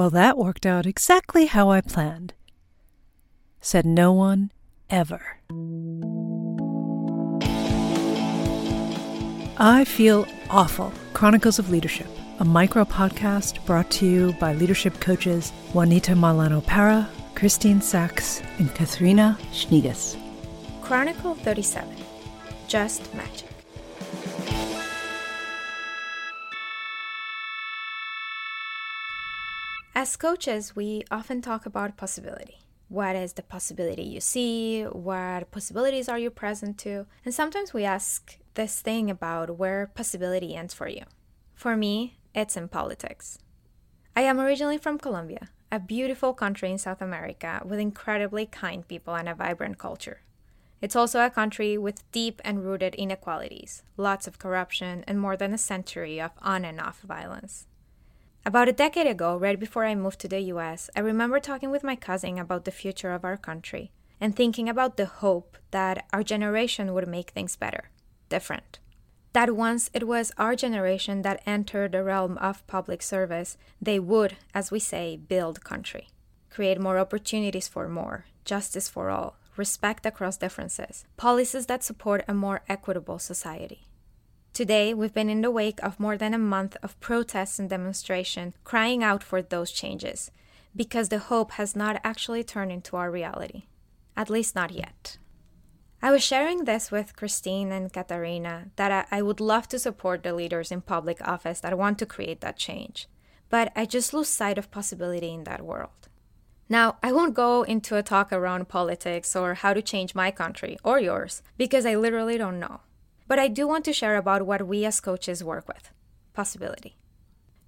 Well, that worked out exactly how I planned. Said no one ever. I Feel Awful Chronicles of Leadership, a micro podcast brought to you by leadership coaches Juanita Malano Para, Christine Sachs, and Katharina Schniegas. Chronicle 37 Just Magic. As coaches, we often talk about possibility. What is the possibility you see? What possibilities are you present to? And sometimes we ask this thing about where possibility ends for you. For me, it's in politics. I am originally from Colombia, a beautiful country in South America with incredibly kind people and a vibrant culture. It's also a country with deep and rooted inequalities, lots of corruption, and more than a century of on and off violence. About a decade ago, right before I moved to the US, I remember talking with my cousin about the future of our country and thinking about the hope that our generation would make things better, different. That once it was our generation that entered the realm of public service, they would, as we say, build country, create more opportunities for more, justice for all, respect across differences, policies that support a more equitable society. Today, we've been in the wake of more than a month of protests and demonstration crying out for those changes, because the hope has not actually turned into our reality. At least not yet. I was sharing this with Christine and Katarina that I, would love to support the leaders in public office that want to create that change, but I just lose sight of possibility in that world. Now, I won't go into a talk around politics or how to change my country or yours because I literally don't know. But I do want to share about what we as coaches work with possibility.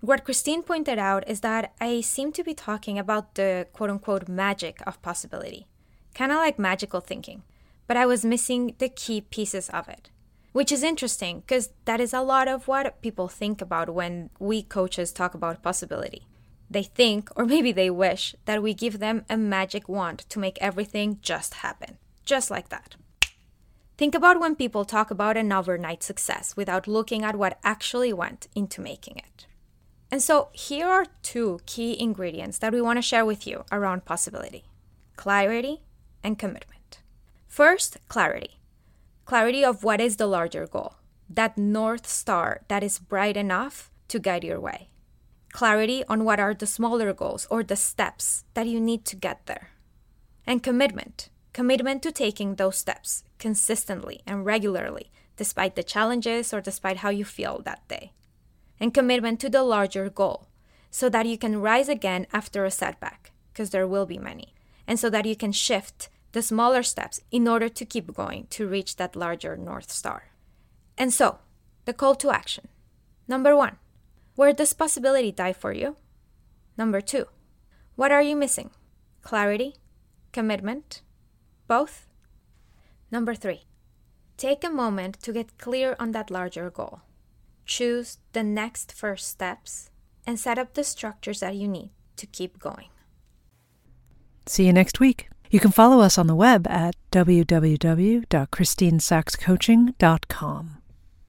What Christine pointed out is that I seem to be talking about the quote unquote magic of possibility, kind of like magical thinking, but I was missing the key pieces of it. Which is interesting because that is a lot of what people think about when we coaches talk about possibility. They think, or maybe they wish, that we give them a magic wand to make everything just happen. Just like that. Think about when people talk about an overnight success without looking at what actually went into making it. And so here are two key ingredients that we want to share with you around possibility clarity and commitment. First, clarity. Clarity of what is the larger goal, that North Star that is bright enough to guide your way. Clarity on what are the smaller goals or the steps that you need to get there. And commitment commitment to taking those steps consistently and regularly, despite the challenges or despite how you feel that day. And commitment to the larger goal, so that you can rise again after a setback, because there will be many, and so that you can shift the smaller steps in order to keep going to reach that larger North Star. And so, the call to action. Number one, where does possibility die for you? Number two, what are you missing? Clarity, commitment, both? Number three, take a moment to get clear on that larger goal. Choose the next first steps and set up the structures that you need to keep going. See you next week. You can follow us on the web at www.christinesaxcoaching.com.